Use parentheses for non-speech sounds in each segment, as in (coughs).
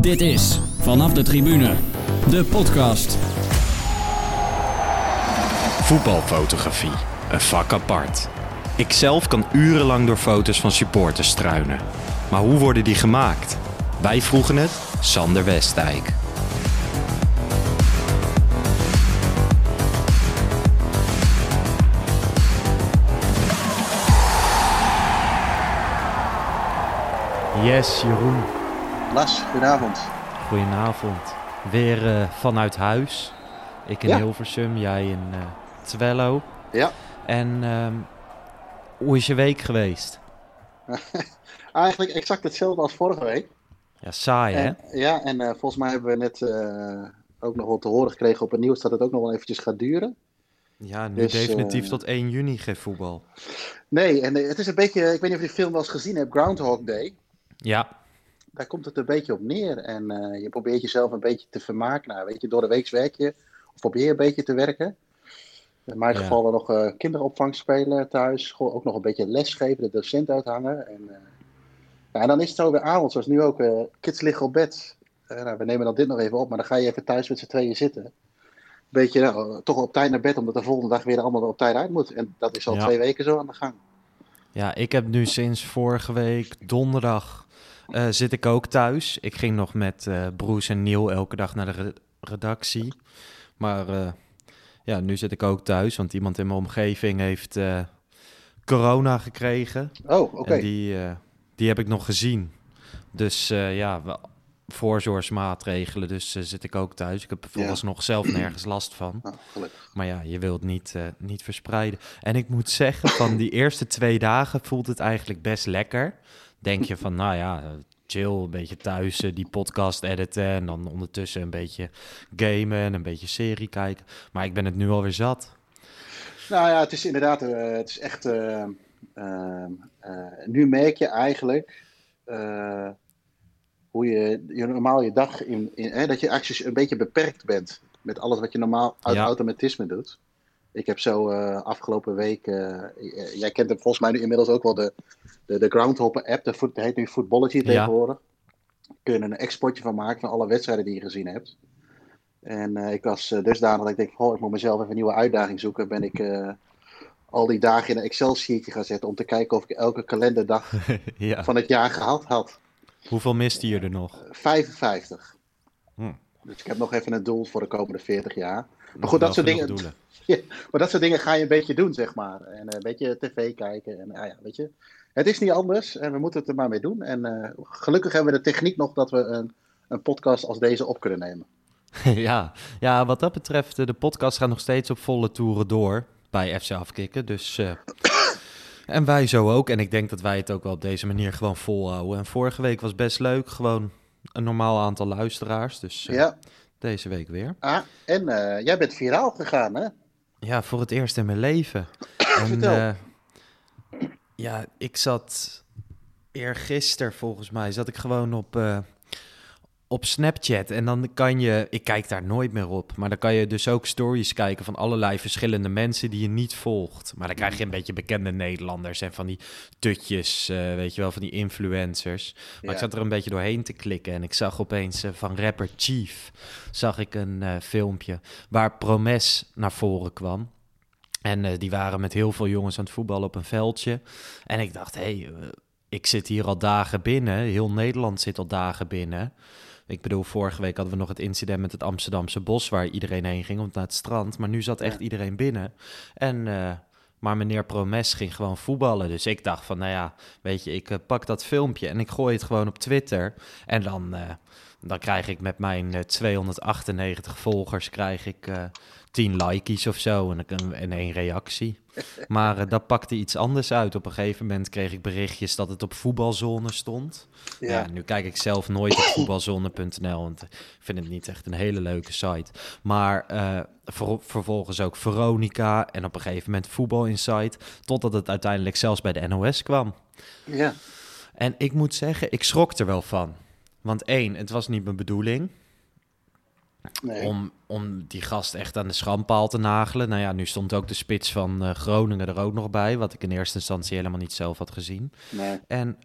Dit is Vanaf de Tribune, de podcast. Voetbalfotografie, een vak apart. Ikzelf kan urenlang door foto's van supporters struinen. Maar hoe worden die gemaakt? Wij vroegen het Sander Westdijk. Yes, Jeroen. Las, goedenavond. Goedenavond. Weer eh, vanuit huis. Ik in Ja. Hilversum, jij in eh Twello. Ja, En ehm, hoe is je week geweest? (laughs) eigenlijk exact hetzelfde als vorige week. Ja, saai hè? Ja, en eh, volgens mij hebben we net ook nog wat te horen gekregen op het nieuws dat het ook nog wel eventjes gaat duren. Ja, nu Dus, definitief tot 1 juni geen voetbal. Nee, en het is een beetje, ik weet niet of je die film wel eens gezien hebt, Groundhog Day. Ja, Daar komt het een beetje op neer. En eh, je probeert jezelf een beetje te vermaken. Nou, weet je, door de week werk je, of probeer je een beetje te werken. In mijn Ja. geval nog eh, kinderopvang spelen thuis. School, ook nog een beetje lesgeven, de docent uithangen. En, ja, en dan is het zo weer avond, zoals nu ook. kids liggen op bed. Nou, we nemen dan dit nog even op, maar dan ga je even thuis met z'n tweeën zitten. Beetje nou, toch op tijd naar bed, omdat de volgende dag weer allemaal op tijd uit moet. En dat is al Ja. twee weken zo aan de gang. ja, ik heb nu sinds vorige week donderdag eh, zit ik ook thuis. Ik ging nog met eh Broes en Neil elke dag naar de re- redactie. Maar eh, ja, nu zit ik ook thuis, want iemand in mijn omgeving heeft corona gekregen. Oh, oké. Die, die heb ik nog gezien. Dus ja, voorzorgsmaatregelen. Dus zit ik ook thuis. Ik heb er vooralsnog zelf nergens last van. Nou. Maar ja, je wilt niet, niet verspreiden. En ik moet zeggen, van die eerste twee dagen voelt het eigenlijk best lekker. Denk je van, nou ja, chill, een beetje thuis eh, die podcast editen. En dan ondertussen een beetje gamen en een beetje serie kijken. Maar ik ben het nu alweer zat. Nou ja, het is inderdaad, eh, het is echt. eh, nu merk je eigenlijk hoe je, je normaal je dag in, in hè, dat je eigenlijk een beetje beperkt bent met alles wat je normaal uit Ja. automatisme doet. Ik heb zo afgelopen week, jij kent hem volgens mij nu inmiddels ook wel de, de, de Groundhopper app, dat heet nu Footballogy Ja. tegenwoordig. Kun je een exportje van maken van alle wedstrijden die je gezien hebt. En eh, ik was eh, dusdanig dat ik denk, oh, ik moet mezelf even een nieuwe uitdaging zoeken. Ben ik eh, al die dagen in een Excel-sheetje gaan zetten om te kijken of ik elke kalenderdag (laughs) ja. van het jaar gehad had. Hoeveel miste je er nog? 55. Hm. Dus ik heb nog even een doel voor de komende 40 jaar. Nog goed, dat soort dingen-. (laughs) Maar dat soort dingen ga je een beetje doen, zeg maar. En een beetje tv kijken. En nou ja, weet je. Het is niet anders en we moeten het er maar mee doen. En eh, gelukkig hebben we de techniek nog dat we een, een podcast als deze op kunnen nemen. (laughs) ja. ja, wat dat betreft, eh, de podcast gaat nog steeds op volle toeren door bij FC Afkikken. Dus, eh, en wij zo ook. En ik denk dat wij het ook wel op deze manier gewoon volhouden. En vorige week was best leuk, gewoon een normaal aantal luisteraars. Dus Ja. deze week weer. Ah, en jij bent viraal gegaan, hè? Ja, voor het eerst in mijn leven. (coughs) En, Vertel. Ja, ik zat eergisteren volgens mij, zat ik gewoon op, eh, op Snapchat. En dan kan je, ik kijk daar nooit meer op, maar dan kan je dus ook stories kijken van allerlei verschillende mensen die je niet volgt. Maar dan krijg je een beetje bekende Nederlanders en van die tutjes, eh, weet je wel, van die influencers. Maar Ja. ik zat er een beetje doorheen te klikken en ik zag opeens eh, van rapper Chief, zag ik een filmpje waar Promes naar voren kwam. En eh, die waren met heel veel jongens aan het voetballen op een veldje. En ik dacht, hé, hey, eh, ik zit hier al dagen binnen. Heel Nederland zit al dagen binnen. Ik bedoel, vorige week hadden we nog het incident met het Amsterdamse bos... waar iedereen heen ging om naar het strand. Maar nu zat echt Ja. iedereen binnen. En, eh, maar meneer Promes ging gewoon voetballen. Dus ik dacht van, nou ja, weet je, ik pak dat filmpje... en ik gooi het gewoon op Twitter. En dan, dan krijg ik met mijn eh, 298 volgers... krijg ik eh 10 likejes of zo en, ik- en één reactie. (laughs) Maar eh, dat pakte iets anders uit. Op een gegeven moment kreeg ik berichtjes dat het op voetbalzone stond. Ja. nu kijk ik zelf nooit op voetbalzone.nl, want ik vind het niet echt een hele leuke site. Maar eh, ver- vervolgens ook Veronica en op een gegeven moment Voetbal Insight, totdat het uiteindelijk zelfs bij de NOS kwam. Ja. En ik moet zeggen, ik schrok er wel van. Want één, het was niet mijn bedoeling Nee. om, om die gast echt aan de schandpaal te nagelen. Nou ja, nu stond ook de spits van eh, Groningen er ook nog bij, wat ik in eerste instantie helemaal niet zelf had gezien. nee. En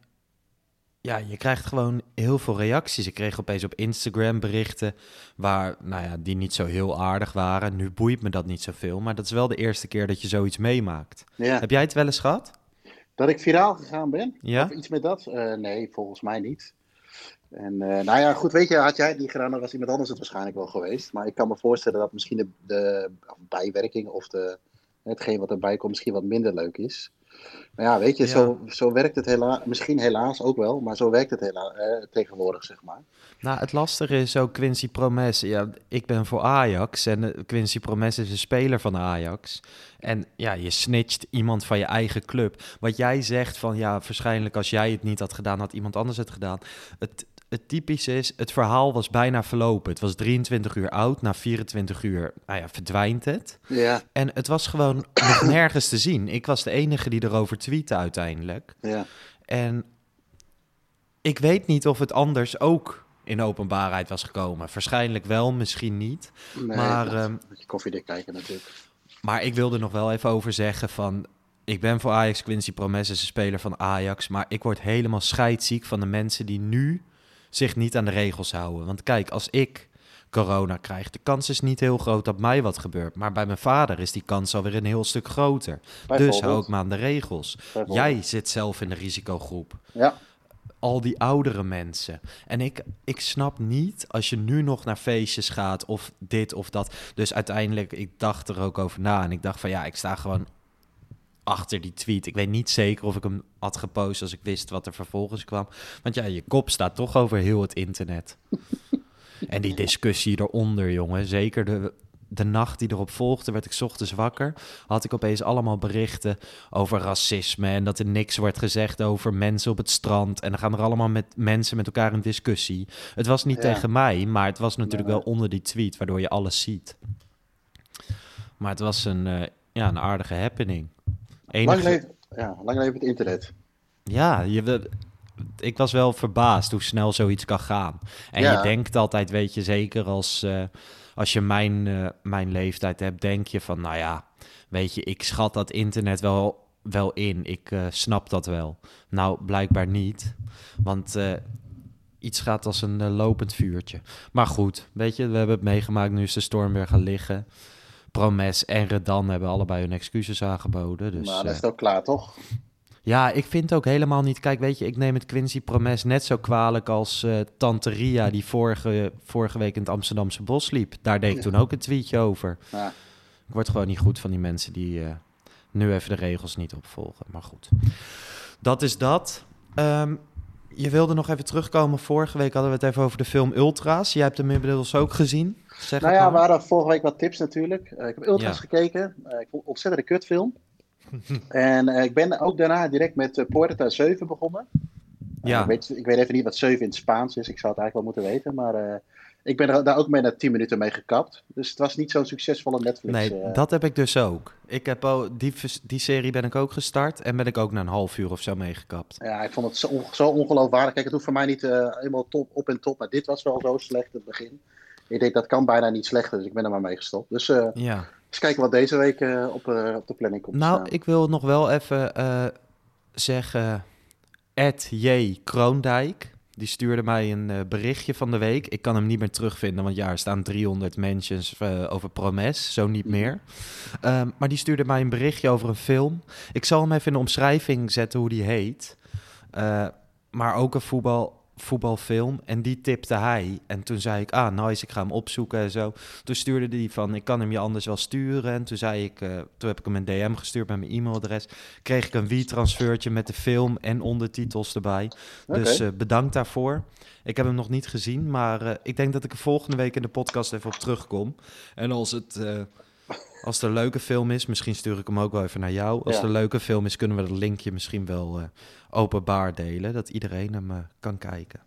ja, je krijgt gewoon heel veel reacties. Ik kreeg opeens op Instagram berichten waar, nou ja, die niet zo heel aardig waren. Nu boeit me dat niet zoveel, maar dat is wel de eerste keer dat je zoiets meemaakt. Ja. Heb jij het wel eens gehad? Dat ik viraal gegaan ben? Ja? Of iets met dat? Eh, nee, volgens mij niet. En eh, nou ja, goed, weet je, had jij het niet gedaan, dan was iemand anders het waarschijnlijk wel geweest. Maar ik kan me voorstellen dat misschien de, de bijwerking of de, hetgeen wat erbij komt misschien wat minder leuk is. Maar ja, weet je, Ja. Zo, zo werkt het helaas, misschien helaas ook wel, maar zo werkt het hela eh, tegenwoordig, zeg maar. Nou, het lastige is ook Quincy Promes. Ja, ik ben voor Ajax en eh, Quincy Promes is een speler van Ajax. En ja, je snitcht iemand van je eigen club. Wat jij zegt van ja, waarschijnlijk als jij het niet had gedaan, had iemand anders het gedaan. Het, het typische is, het verhaal was bijna verlopen. Het was 23 uur oud, na 24 uur nou ja, verdwijnt het. Ja, En het was gewoon (coughs) nog nergens te zien. Ik was de enige die erover tweette uiteindelijk. ja. En ik weet niet of het anders ook in openbaarheid was gekomen. Waarschijnlijk wel, misschien niet. Nee, Maar, dat- ehm, moet je koffiedik kijken natuurlijk. Maar ik wil er nog wel even over zeggen van... Ik ben voor Ajax, Quincy Promes is een speler van Ajax... maar ik word helemaal scheidziek van de mensen die nu zich niet aan de regels houden. Want kijk, als ik corona krijg, de kans is niet heel groot dat mij wat gebeurt. Maar bij mijn vader is die kans alweer een heel stuk groter. Dus hou ik me aan de regels. Jij zit zelf in de risicogroep. Ja, al die oudere mensen. En ik, ik snap niet als je nu nog naar feestjes gaat of dit of dat. Dus uiteindelijk, ik dacht er ook over na. En ik dacht van ja, ik sta gewoon achter die tweet. Ik weet niet zeker of ik hem had gepost als ik wist wat er vervolgens kwam. Want ja, je kop staat toch over heel het internet. (laughs) en die discussie eronder, jongen. Zeker de, de nacht die erop volgde, werd ik 's ochtends wakker. Had ik opeens allemaal berichten over racisme. En dat er niks wordt gezegd over mensen op het strand. En dan gaan er allemaal met mensen met elkaar in discussie. Het was niet Ja. tegen mij, maar het was natuurlijk wel onder die tweet, waardoor je alles ziet. Maar het was een, eh, ja, een aardige happening. Lang leven, ja, lang leven het internet. ja, je, ik was wel verbaasd hoe snel zoiets kan gaan. En Ja. je denkt altijd, weet je, zeker als, eh, als je mijn, eh, mijn leeftijd hebt, denk je van, nou ja, weet je, ik schat dat internet wel, wel in. Ik eh, snap dat wel. Nou, blijkbaar niet. Want iets gaat als een lopend vuurtje. Maar goed, weet je, we hebben het meegemaakt. Nu is de storm weer gaan liggen. Promes en Redan hebben allebei hun excuses aangeboden. Dus, maar eh, is het ook klaar, toch? ja, ik vind ook helemaal niet. Kijk, weet je, ik neem het Quincy Promes net zo kwalijk als eh Tante Ria, die vorige, vorige week in het Amsterdamse bos liep. Daar deed ik Ja. toen ook een tweetje over. Ja. Ik word gewoon niet goed van die mensen die eh, nu even de regels niet opvolgen. Maar goed, dat is dat. Ehm, je wilde nog even terugkomen. Vorige week hadden we het even over de film Ultra's. Jij hebt hem inmiddels ook gezien. Zeg Nou ja, we maar. hadden vorige week wat tips natuurlijk. Eh, ik heb Ultras Ja. gekeken. Eh, ik vond het ontzettend een kutfilm. (laughs) en eh, ik ben ook daarna direct met Puerta 7 begonnen. Ja. ik, weet, ik weet even niet wat 7 in het Spaans is. Ik zou het eigenlijk wel moeten weten. Maar ik ben er daar ook mee na 10 minuten mee gekapt. Dus het was niet zo'n succesvolle Netflix. Nee, dat heb ik dus ook. Ik heb al, die, die serie ben ik ook gestart en ben ik ook na een half uur of zo meegekapt. Ja, ik vond het zo, zo ongeloofwaardig. Kijk, het hoeft voor mij niet helemaal top, op en top. Maar dit was wel zo slecht in het begin. Ik denk dat kan bijna niet slechter. Dus ik ben er maar mee gestopt. Dus eh Ja. eens kijken wat deze week eh, op, eh, op de planning komt. Nou, staan. ik wil nog wel even zeggen. Ed J. Kroondijk. Die stuurde mij een berichtje van de week. Ik kan hem niet meer terugvinden, want ja, er staan 300 mentions over Promes. Zo niet Mhm. meer. Ehm, maar die stuurde mij een berichtje over een film. Ik zal hem even in de omschrijving zetten hoe die heet. Maar ook een voetbal, voetbalfilm. En die tipte hij. En toen zei ik, ah, nice, ik ga hem opzoeken en zo. Toen stuurde hij van, ik kan hem je anders wel sturen. En toen zei ik, eh, toen heb ik hem een DM gestuurd met mijn e-mailadres. Kreeg ik een wie-transfertje met de film en ondertitels erbij. Dus eh, bedankt daarvoor. Ik heb hem nog niet gezien, maar eh, ik denk dat ik er volgende week in de podcast even op terugkom. En als het... eh, als het een leuke film is, misschien stuur ik hem ook wel even naar jou. Als Ja. het een leuke film is, kunnen we dat linkje misschien wel eh, openbaar delen. Dat iedereen hem eh, kan kijken.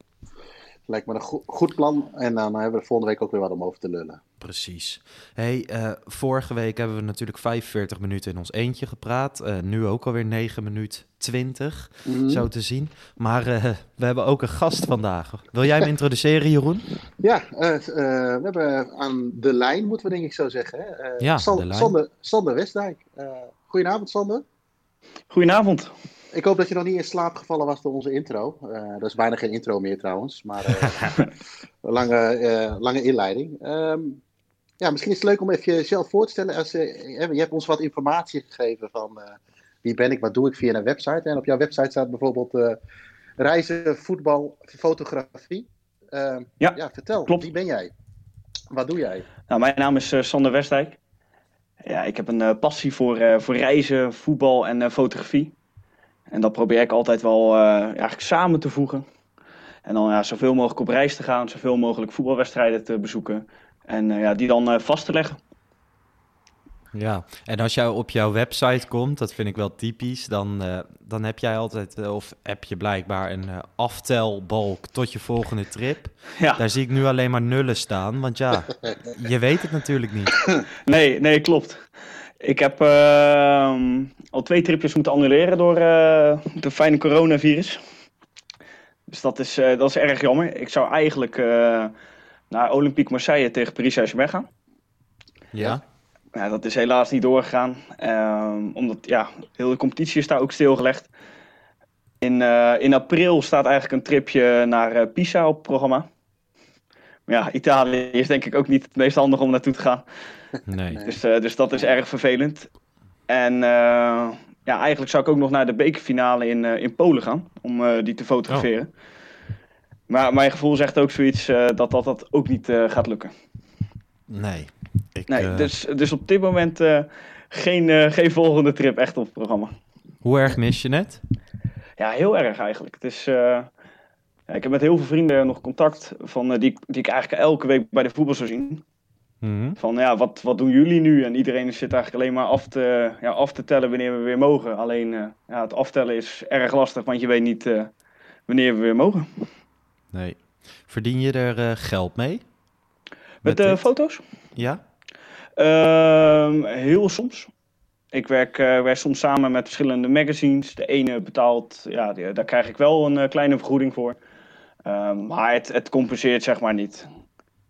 Lijkt me een go- goed plan. En dan hebben we de volgende week ook weer wat om over te lullen. Precies. Hey, eh, vorige week hebben we natuurlijk 45 minuten in ons eentje gepraat. Eh, nu ook alweer 9 minuten 20, Mhm. zo te zien. Maar eh, we hebben ook een gast vandaag. Wil jij hem (laughs) introduceren, Jeroen? Ja, eh, eh, we hebben aan de lijn, moeten we denk ik zo zeggen. Hè? Eh, Ja, San- de lijn. Sander, Sander Westdijk. Eh, goedenavond, Sander. Goedenavond. Ik hoop dat je nog niet in slaap gevallen was door onze intro. Uh, dat is bijna geen intro meer trouwens, maar uh, (laughs) lange, uh, lange inleiding. Um, ja, misschien is het leuk om even jezelf voor te stellen. Als, je hebt ons wat informatie gegeven van wie ben ik, wat doe ik via een website. En op jouw website staat bijvoorbeeld reizen, voetbal, fotografie. Ehm, ja, ja, vertel, klopt. wie ben jij? Wat doe jij? Nou, mijn naam is Sander Westdijk. Ja, ik heb een passie voor, voor reizen, voetbal en fotografie. En dat probeer ik altijd wel uh, eigenlijk samen te voegen. En dan ja, zoveel mogelijk op reis te gaan, zoveel mogelijk voetbalwedstrijden te bezoeken. En uh, ja, die dan uh, vast te leggen. Ja, en als jij op jouw website komt, dat vind ik wel typisch, dan, dan heb jij altijd, of heb je blijkbaar een aftelbalk tot je volgende trip. (laughs) Ja. Daar zie ik nu alleen maar nullen staan, want ja, je weet het natuurlijk niet. (laughs) Nee, nee, klopt. Ik heb uh, al twee tripjes moeten annuleren door uh, de fijne coronavirus. Dus dat is, uh, dat is erg jammer. Ik zou eigenlijk eh, naar Olympique Marseille tegen Paris Saint-Germain gaan. Ja. ja. Dat is helaas niet doorgegaan. Ehm, omdat ja, heel de competitie is daar ook stilgelegd. In, in april staat eigenlijk een tripje naar Pisa op het programma. Maar ja, Italië is denk ik ook niet het meest handig om naartoe te gaan. Nee. Dus, uh, dus dat is erg vervelend. En uh, ja, eigenlijk zou ik ook nog naar de bekerfinale in, uh, in Polen gaan. Om die te fotograferen. Oh. Maar mijn gevoel zegt ook zoiets dat, dat dat ook niet gaat lukken. Nee. Ik, nee dus, dus op dit moment geen, (laughs) geen volgende trip echt op het programma. Hoe erg mis je het? Ja, heel erg eigenlijk. Het is... Ik heb met heel veel vrienden nog contact van, die, die ik eigenlijk elke week bij de voetbal zou zien. Mhm. Van ja, wat, wat doen jullie nu? En iedereen zit eigenlijk alleen maar af te, ja, af te tellen wanneer we weer mogen. Alleen ja, het aftellen is erg lastig, want je weet niet wanneer we weer mogen. Nee. Verdien je er uh, geld mee? Met de foto's? Ja. Ehm, heel soms. Ik werk, werk soms samen met verschillende magazines. De ene betaalt, ja, die, daar krijg ik wel een kleine vergoeding voor. Ehm, maar het, het compenseert zeg maar niet.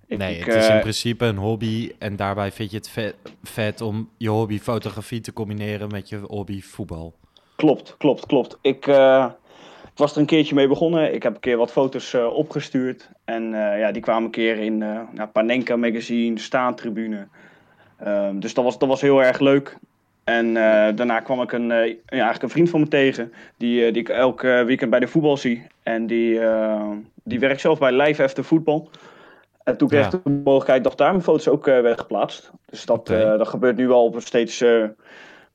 nee, het is in principe een hobby en daarbij vind je het vet, vet, om je hobby fotografie te combineren met je hobby voetbal. Klopt, klopt, klopt. Ik, uh, ik was er een keertje mee begonnen. Ik heb een keer wat foto's uh, opgestuurd. En uh, ja, die kwamen een keer in nou, Panenka magazine, Staantribune. Um, dus dat was, dat was heel erg leuk. En daarna kwam ik een, ja, eigenlijk een vriend van me tegen, die, die ik elke weekend bij de voetbal zie. En die, die werkt zelf bij Live After Voetbal. En toen kreeg ik de mogelijkheid dat daar mijn foto's ook werden geplaatst. Dus dat, okay. dat gebeurt nu al op een steeds,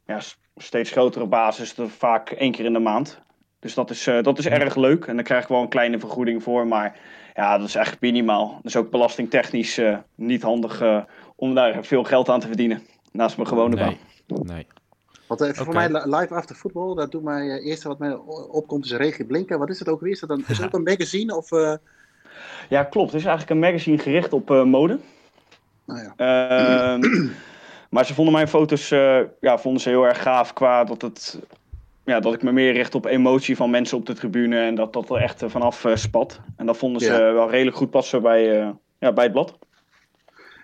ja, steeds grotere basis, vaak één keer in de maand. Dus dat is, dat is erg leuk. En daar krijg ik wel een kleine vergoeding voor. Maar ja, dat is echt minimaal. Dat is ook belastingtechnisch niet handig om daar veel geld aan te verdienen. Naast mijn gewone nee. baan. Nee. Want even okay. voor mij live after voetbal, dat doet mij eerste wat mij opkomt is Regie Blinken. Wat is het ook weer? Is dat een, is dat een magazine of... Ja, klopt. Het is eigenlijk een magazine gericht op uh, mode. Oh ja. uh, maar ze vonden mijn foto's uh, ja, vonden ze heel erg gaaf qua dat, het, ja, dat ik me meer richt op emotie van mensen op de tribune en dat dat er echt vanaf spat. En dat vonden ze ja. wel redelijk goed passen bij, ja, bij het blad.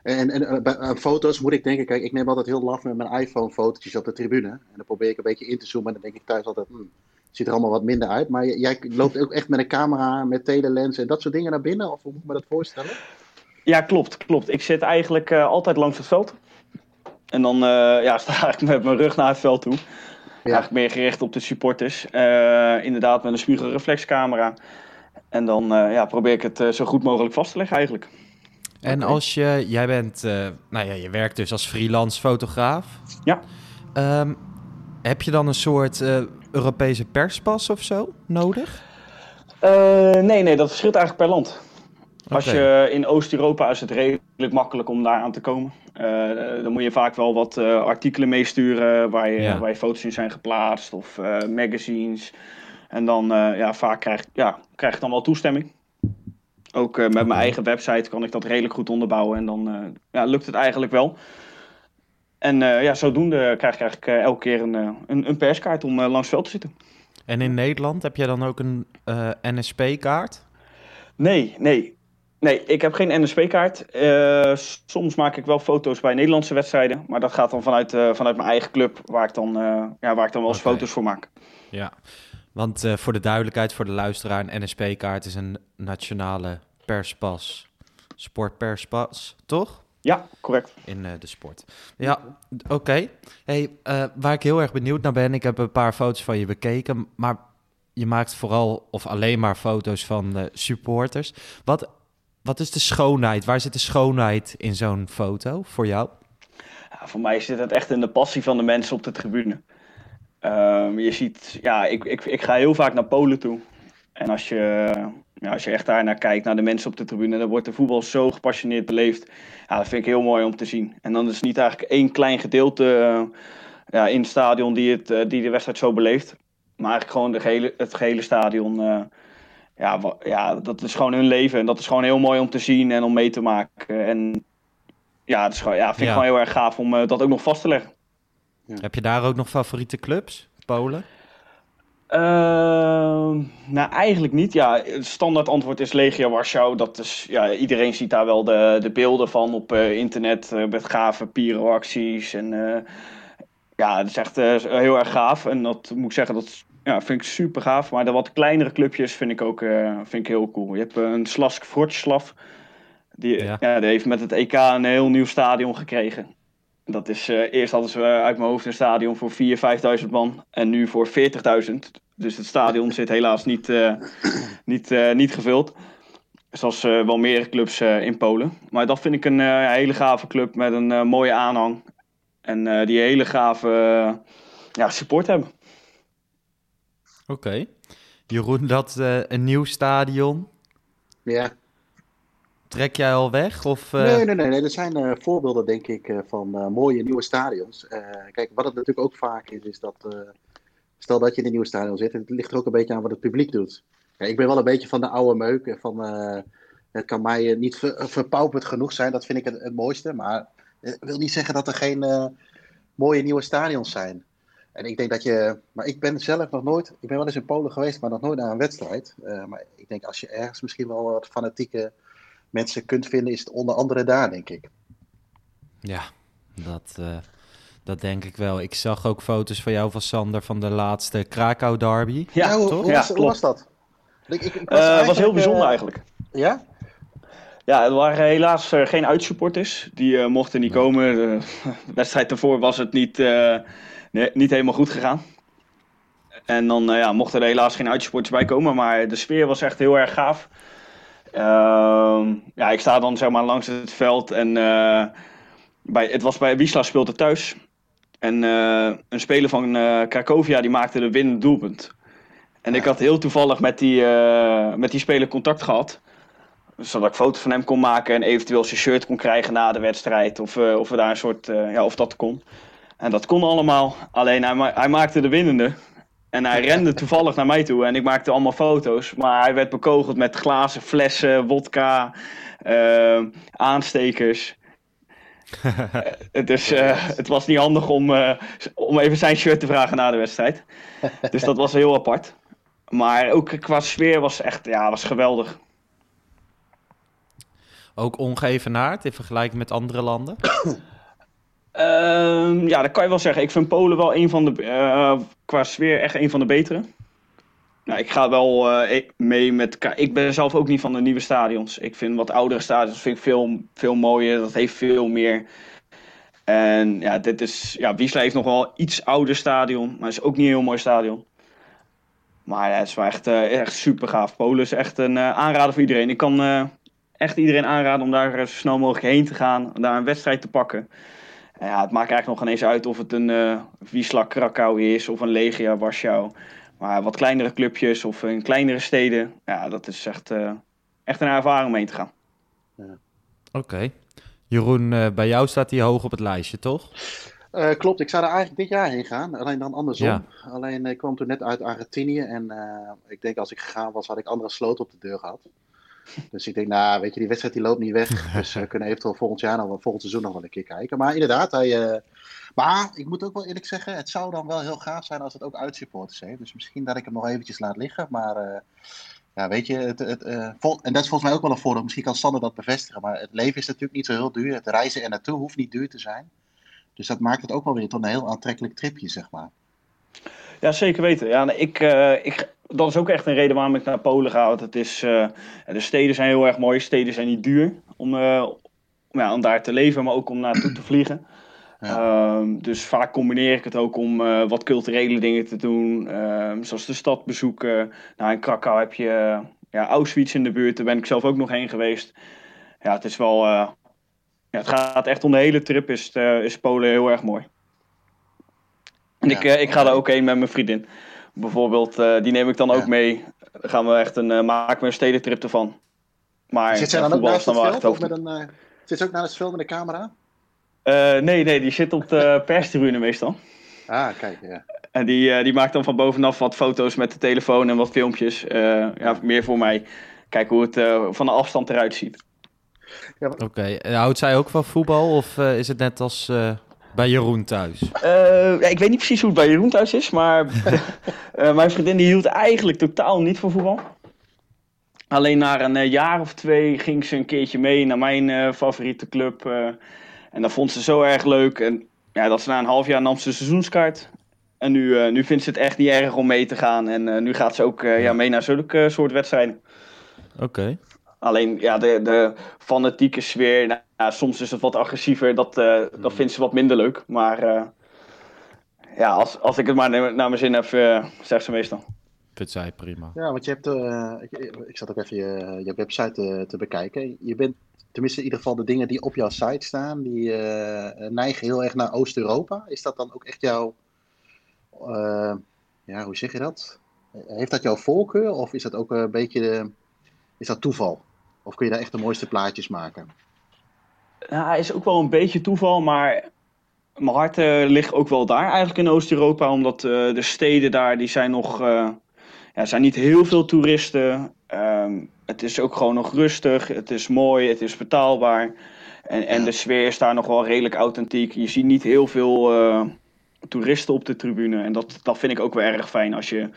En, en bij foto's moet ik denken, kijk, ik neem altijd heel laf met mijn iPhone fotootjes op de tribune. En dan probeer ik een beetje in te zoomen en dan denk ik thuis altijd, hmm, ziet er allemaal wat minder uit. Maar jij loopt ook echt met een camera, met telelens en dat soort dingen naar binnen? Of hoe moet ik me dat voorstellen? Ja, klopt, klopt. Ik zit eigenlijk uh, altijd langs het veld. En dan uh, ja, (laughs) sta ik met mijn rug naar het veld toe. Ja. Eigenlijk meer gericht op de supporters. Uh, inderdaad met een spiegelreflexcamera. En dan ja, probeer ik het zo goed mogelijk vast te leggen eigenlijk. En okay. als je, jij bent, nou ja, je werkt dus als freelance fotograaf. Ja. Um, heb je dan een soort Europese perspas of zo nodig? Uh, nee, nee, dat verschilt eigenlijk per land. Okay. Als je in Oost-Europa is het redelijk makkelijk om daar aan te komen. Uh, dan moet je vaak wel wat uh, artikelen meesturen waar je, ja. waar je foto's in zijn geplaatst of magazines. En dan ja, vaak krijg, ja, krijg ik dan wel toestemming. Ook met mijn eigen website kan ik dat redelijk goed onderbouwen en dan ja, lukt het eigenlijk wel. En ja, zodoende krijg ik eigenlijk elke keer een, een, een, perskaart om langs het veld te zitten. En in Nederland heb jij dan ook een NSP-kaart? Nee, nee. Nee, ik heb geen NSP-kaart. soms maak ik wel foto's bij Nederlandse wedstrijden. Maar dat gaat dan vanuit, vanuit mijn eigen club, waar ik dan, ja, waar ik dan wel eens okay. foto's voor maak. Ja, Want voor de duidelijkheid, voor de luisteraar, een NSP-kaart is een nationale perspas, sportperspas, toch? Ja, correct. In de sport. Ja, oké. Okay. Hey, waar ik heel erg benieuwd naar ben, ik heb een paar foto's van je bekeken, maar je maakt vooral of alleen maar foto's van supporters. Wat, wat is de schoonheid? Waar zit de schoonheid in zo'n foto voor jou? Ja, voor mij zit het echt in de passie van de mensen op de tribune. Um, je ziet, ja, ik, ik, ik ga heel vaak naar Polen toe. En als je, ja, als je echt daar naar kijkt, naar de mensen op de tribune, dan wordt de voetbal zo gepassioneerd beleefd. Ja, dat vind ik heel mooi om te zien. En dan is het niet eigenlijk één klein gedeelte uh, ja, in het stadion die, het, uh, die de wedstrijd zo beleeft. Maar eigenlijk gewoon de gehele, het gehele stadion. Uh, ja, ja, dat is gewoon hun leven. En dat is gewoon heel mooi om te zien en om mee te maken. En ja, dat is gewoon, ja vind ik Ja. gewoon heel erg gaaf om dat ook nog vast te leggen. Heb je daar ook nog favoriete clubs? Polen? Ehm, nou, eigenlijk niet. Ja, het standaard antwoord is Legia Warschau. Dat is, ja, iedereen ziet daar wel de, de beelden van op eh, internet eh, met gave pyroacties. En eh, ja, het is echt eh, heel erg gaaf. En dat moet ik zeggen, dat ja, vind ik super gaaf. Maar de wat kleinere clubjes vind ik ook eh, vind ik heel cool. Je hebt eh, een Slask Wroclaw. Die, Ja. ja. die heeft met het EK een heel nieuw stadion gekregen. Dat is, eh, eerst hadden ze uit mijn hoofd een stadion voor 4.000, 5.000 man. En nu voor 40.000. Dus het stadion zit helaas niet, (clears throat) niet, niet gevuld. Zoals wel meerdere clubs in Polen. Maar dat vind ik een hele gave club met een mooie aanhang. En die hele gave ja, support hebben. Oké. Jeroen, dat eh, een nieuw stadion. Ja. Trek jij al weg? Of, eh, Nee, nee, nee, nee. Er zijn eh, voorbeelden, denk ik, van mooie nieuwe stadions. Kijk, wat het natuurlijk ook vaak is, is dat. stel dat je in een nieuw stadion zit, het ligt er ook een beetje aan wat het publiek doet. Kijk, ik ben wel een beetje van de oude meuk. Van, het kan mij niet ver, verpauperd genoeg zijn, dat vind ik het, het mooiste. Maar het wil niet zeggen dat er geen mooie nieuwe stadions zijn. En ik denk dat je. Maar ik ben zelf nog nooit. Ik ben wel eens in Polen geweest, maar nog nooit naar een wedstrijd. Eh, maar ik denk als je ergens misschien wel wat fanatieke mensen kunt vinden, is het onder andere daar, denk ik. Ja, dat, eh, dat denk ik wel. Ik zag ook foto's van jou van Sander van de laatste Krakau derby. Ja, hoe, toch? hoe, Ja, was, hoe klopt. was dat? Ik, ik, ik Eh, was heel bijzonder eigenlijk. Ja? Ja, er waren helaas geen uitsupporters. Die eh, mochten niet komen. De (laughs) wedstrijd daarvoor was het niet, eh, nee, niet helemaal goed gegaan. En dan eh, ja, mochten er helaas geen uitsupporters bij komen. Maar de sfeer was echt heel erg gaaf. Ehm, ja, ik sta dan zeg maar langs het veld. En eh, bij, het was bij Wisla speelde thuis. En eh, een speler van eh Cracovia die maakte de winnende doelpunt. En ik had heel toevallig met die, met die speler contact gehad zodat ik foto's van hem kon maken en eventueel zijn shirt kon krijgen na de wedstrijd. Of, of we daar een soort, ja, of dat kon. En dat kon allemaal. Alleen hij, ma- hij maakte de winnende. En hij rende (laughs) toevallig naar mij toe en ik maakte allemaal foto's. Maar hij werd bekogeld met glazen, flessen, wodka, eh, aanstekers. (laughs) Eh, dus eh, het was niet handig om, eh, om even zijn shirt te vragen na de wedstrijd. (laughs) Dus dat was heel apart. Maar ook qua sfeer was echt ja, was geweldig. Ook ongeëvenaard in vergelijking met andere landen. (coughs) Ehm, ja, dat kan je wel zeggen. Ik vind Polen wel een van de, eh, qua sfeer echt een van de betere. Nou, ik ga wel eh, mee met. Ik ben zelf ook niet van de nieuwe stadions. Ik vind wat oudere stadions vind ik veel, veel mooier. Dat heeft veel meer. En ja, dit is. Ja, Wiesla heeft nog wel iets ouder stadion, maar is ook niet een heel mooi stadion. Maar het is wel echt, eh, echt super gaaf. Polen is echt een aanrader voor iedereen. Ik kan echt iedereen aanraden om daar zo snel mogelijk heen te gaan, daar een wedstrijd te pakken. Ja, het maakt eigenlijk nog geen eens uit of het een eh Wisla Krakau is of een Legia Warschau. Maar wat kleinere clubjes of in kleinere steden, ja, dat is echt, eh, echt een ervaring om heen te gaan. Oké. Jeroen, eh, bij jou staat hij hoog op het lijstje, toch? Eh, klopt, ik zou er eigenlijk dit jaar heen gaan, alleen dan andersom. Ja. Alleen ik kwam toen net uit Argentinië en eh, ik denk als ik gegaan was, had ik andere sloten op de deur gehad. Dus ik denk, nou, weet je, die wedstrijd die loopt niet weg. (laughs) Dus we kunnen eventueel volgend jaar nog, wel- volgend seizoen nog wel een keer kijken. Maar inderdaad, hij. eh, maar ik moet ook wel eerlijk zeggen, het zou dan wel heel gaaf zijn als het ook uitsupporters heeft. Dus misschien dat ik hem nog eventjes laat liggen. Maar eh, ja, weet je, het, het, eh, vol- en dat is volgens mij ook wel een voordeel. Misschien kan Sander dat bevestigen. Maar het leven is natuurlijk niet zo heel duur. Het reizen er naartoe hoeft niet duur te zijn. Dus dat maakt het ook wel weer tot een heel aantrekkelijk tripje, zeg maar. Ja, zeker weten. Ja, ik, eh, ik, dat is ook echt een reden waarom ik naar Polen ga. Want het is, eh, de steden zijn heel erg mooi. Steden zijn niet duur om, eh, om, ja, om daar te leven, maar ook om naartoe te (clears throat) vliegen. Ehm, dus vaak combineer ik het ook om eh, wat culturele dingen te doen. ehm, zoals de stad bezoeken. Nou, in Krakau heb je ja, Auschwitz in de buurt. Daar ben ik zelf ook nog heen geweest. Ja, het is wel... ja, het gaat echt om de hele trip is, is Polen heel erg mooi. En Ja, ik, ik ga daar ook heen met mijn vriendin. Bijvoorbeeld, eh, die neem ik dan Ja. ook mee. Dan gaan we echt een, eh, maken we een stedentrip ervan. Maar Zit zij ja, dan ook voetbal naast het veld? Of met een, eh, zit ze ook naast het veld met de camera? Eh, nee, nee, die zit op de (laughs) perstribune meestal. Ah, kijk, ja. En die, eh, die maakt dan van bovenaf wat foto's met de telefoon en wat filmpjes. Eh, ja, meer voor mij. Kijken hoe het eh, van de afstand eruit ziet. Oké, en houdt zij ook van voetbal of is het net als eh, bij Jeroen thuis? Eh, ik weet niet precies hoe het bij Jeroen thuis is, maar (laughs) eh, mijn vriendin die hield eigenlijk totaal niet van voetbal. Alleen na een eh, jaar of twee ging ze een keertje mee naar mijn eh, favoriete club. eh, en dat vond ze zo erg leuk. En ja, dat ze na een half jaar nam ze een seizoenskaart. En nu, eh, nu vindt ze het echt niet erg om mee te gaan. En eh, nu gaat ze ook eh, ja, mee naar zulke eh, soort wedstrijden. Oké. Alleen ja, de, de fanatieke sfeer, nou, ja, soms is het wat agressiever, dat, eh, dat vindt ze wat minder leuk. Maar eh, ja, als, als ik het maar naar mijn zin heb, zegt ze meestal. Vindt zij prima. Ja, want je hebt, eh, ik, ik zat ook even je, je website te, te bekijken. Je bent, tenminste in ieder geval de dingen die op jouw site staan, die eh, neigen heel erg naar Oost-Europa. Is dat dan ook echt jouw, eh, ja, hoe zeg je dat? Heeft dat jouw voorkeur of is dat ook een beetje, de, is dat toeval? Of kun je daar echt de mooiste plaatjes maken? Ja, is ook wel een beetje toeval, maar mijn hart eh, ligt ook wel daar eigenlijk in Oost-Europa. Omdat eh, de steden daar, die zijn nog, eh, ja, zijn niet heel veel toeristen. Ehm, het is ook gewoon nog rustig, het is mooi, het is betaalbaar. En, en Ja. de sfeer is daar nog wel redelijk authentiek. Je ziet niet heel veel toeristen op de tribune. En dat, dat vind ik ook wel erg fijn als je,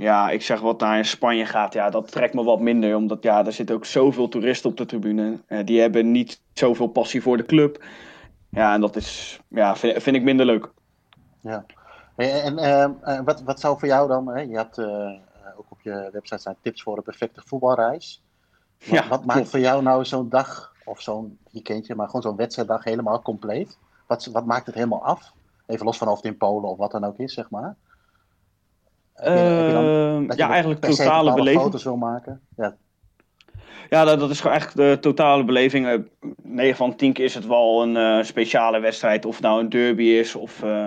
ja, ik zeg wat naar Spanje gaat. Ja, dat trekt me wat minder. Omdat ja, er zitten ook zoveel toeristen op de tribune. Eh, die hebben niet zoveel passie voor de club. Ja, en dat is, ja, vind, vind ik minder leuk. Ja. En ehm, eh, wat, wat zou voor jou dan, hè, je had eh, eh, ook op je website staan tips voor een perfecte voetbalreis. Ja, wat maakt voor jou nou zo'n dag, of zo'n weekendje, maar gewoon zo'n wedstrijddag helemaal compleet? Wat, wat maakt het helemaal af? Even los van of het in Polen of wat dan ook is, zeg maar. Heb je- heb je dan- Ehm, dat je ja, nog eigenlijk totale beleving. foto's wil maken? Ja, Ja, dat, dat is gewoon eigenlijk de totale beleving. Eh, 9 van 10 keer is het wel een eh, speciale wedstrijd. Of het nou een derby is of eh,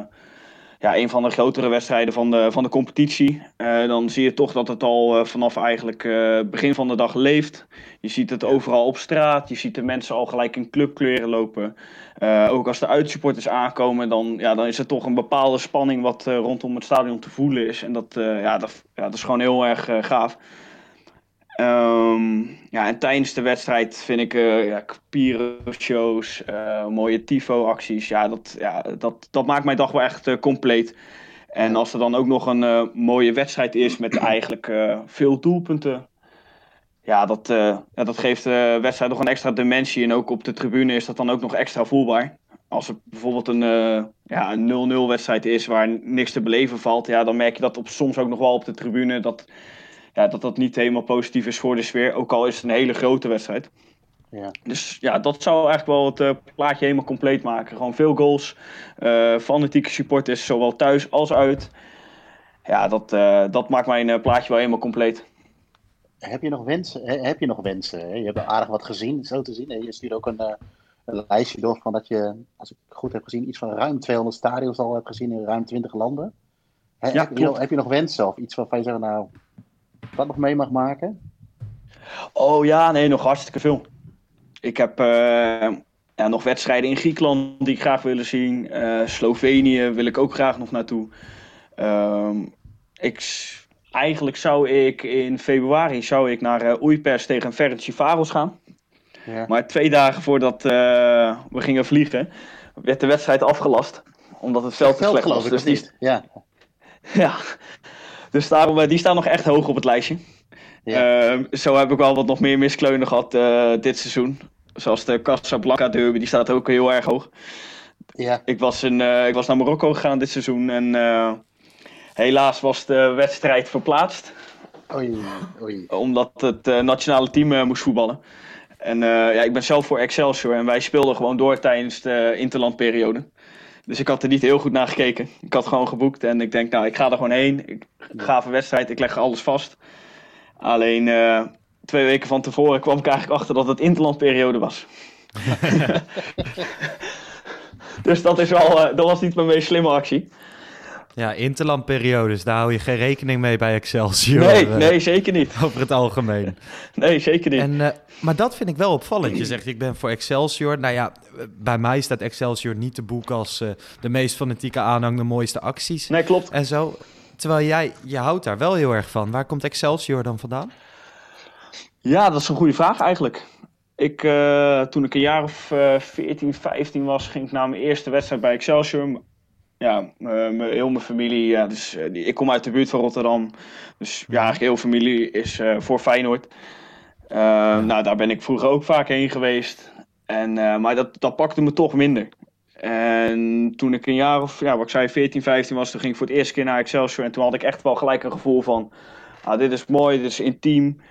ja, een van de grotere wedstrijden van de, van de competitie. Eh, dan zie je toch dat het al eh, vanaf eigenlijk eh, begin van de dag leeft. Je ziet het overal op straat. Je ziet de mensen al gelijk in clubkleren lopen. Ook als de uitsupporters aankomen, dan, ja, dan is er toch een bepaalde spanning wat rondom het stadion te voelen is. En dat, ja, dat, ja, dat is gewoon heel erg gaaf. Ehm, ja, en tijdens de wedstrijd vind ik eh ja, shows, eh, mooie tifo-acties. Ja, dat, ja dat, dat maakt mijn dag wel echt eh, compleet. En als er dan ook nog een mooie wedstrijd is met eigenlijk veel doelpunten. Ja, dat, ja, dat geeft de wedstrijd nog een extra dimensie. En ook op de tribune is dat dan ook nog extra voelbaar. Als er bijvoorbeeld een, ja, een 0-0 wedstrijd is waar niks te beleven valt. Ja, dan merk je dat op, soms ook nog wel op de tribune. Dat, ja, dat dat niet helemaal positief is voor de sfeer. Ook al is het een hele grote wedstrijd. ja. Dus ja, dat zou eigenlijk wel het eh, plaatje helemaal compleet maken. Gewoon veel goals, eh fanatieke supporters, zowel thuis als uit. Ja, dat, eh, dat maakt mijn plaatje wel helemaal compleet. Heb je nog wensen? Heb je nog wensen? hè? Je hebt aardig wat gezien, zo te zien. Je stuurt ook een, een lijstje door van dat je, als ik goed heb gezien, iets van ruim 200 stadions al hebt gezien in ruim 20 landen. Ja, heb, je nog, heb je nog wensen of iets waarvan je zegt, nou, dat nog mee mag maken? Oh ja, nee, nog hartstikke veel. Ik heb eh, ja, nog wedstrijden in Griekenland die ik graag willen zien. Eh, Slovenië wil ik ook graag nog naartoe. Ehm, ik, eigenlijk zou ik in februari zou ik naar uh, Oeipers tegen Ferencvaros gaan. Ja. Maar twee dagen voordat eh, we gingen vliegen, werd de wedstrijd afgelast. Omdat het veld te slecht was. Dus die, niet? Ja. (laughs) ja. Dus daarom, eh, die staan nog echt hoog op het lijstje. Ja. Ehm, zo heb ik wel wat nog meer miskleunen gehad eh, dit seizoen. Zoals de Casablanca derby, die staat ook heel erg hoog. ja. Ik was, in, eh, ik was naar Marokko gegaan dit seizoen en Helaas was de wedstrijd verplaatst. Oei, oei. Omdat het nationale team moest voetballen. En ja, ik ben zelf voor Excelsior en wij speelden gewoon door tijdens de interlandperiode. Dus ik had er niet heel goed naar gekeken. Ik had gewoon geboekt en ik denk, nou, ik ga er gewoon heen. Ik ga voor wedstrijd, ik leg alles vast. Alleen twee weken van tevoren kwam ik eigenlijk achter dat het interlandperiode was. (laughs) (laughs) dus dat, is wel, dat was niet mijn meest slimme actie. Ja, interlandperiodes, daar hou je geen rekening mee bij Excelsior. Nee, uh, nee zeker niet. (laughs) Over het algemeen. (laughs) nee, zeker niet. En, uh, maar dat vind ik wel opvallend. Je zegt, ik ben voor Excelsior. Nou ja, bij mij staat Excelsior niet te boek als uh, de meest fanatieke aanhang, de mooiste acties. Nee, klopt. En zo. Terwijl jij, je houdt daar wel heel erg van. Waar komt Excelsior dan vandaan? Ja, dat is een goede vraag eigenlijk. Ik, toen ik een jaar of 14, 15 was, ging ik naar mijn eerste wedstrijd bij Excelsior ja, heel mijn familie, ja, dus, uh, ik kom uit de buurt van Rotterdam. Dus ja, eigenlijk heel familie is uh, voor Feyenoord. Ja. Nou, daar ben ik vroeger ook vaak heen geweest. En, maar dat, dat pakte me toch minder. En toen ik een jaar of, ja, wat ik zei, 14, 15 was, toen ging ik voor het eerste keer naar Excelsior. En toen had ik echt wel gelijk een gevoel van, ah, dit is mooi, dit is intiem.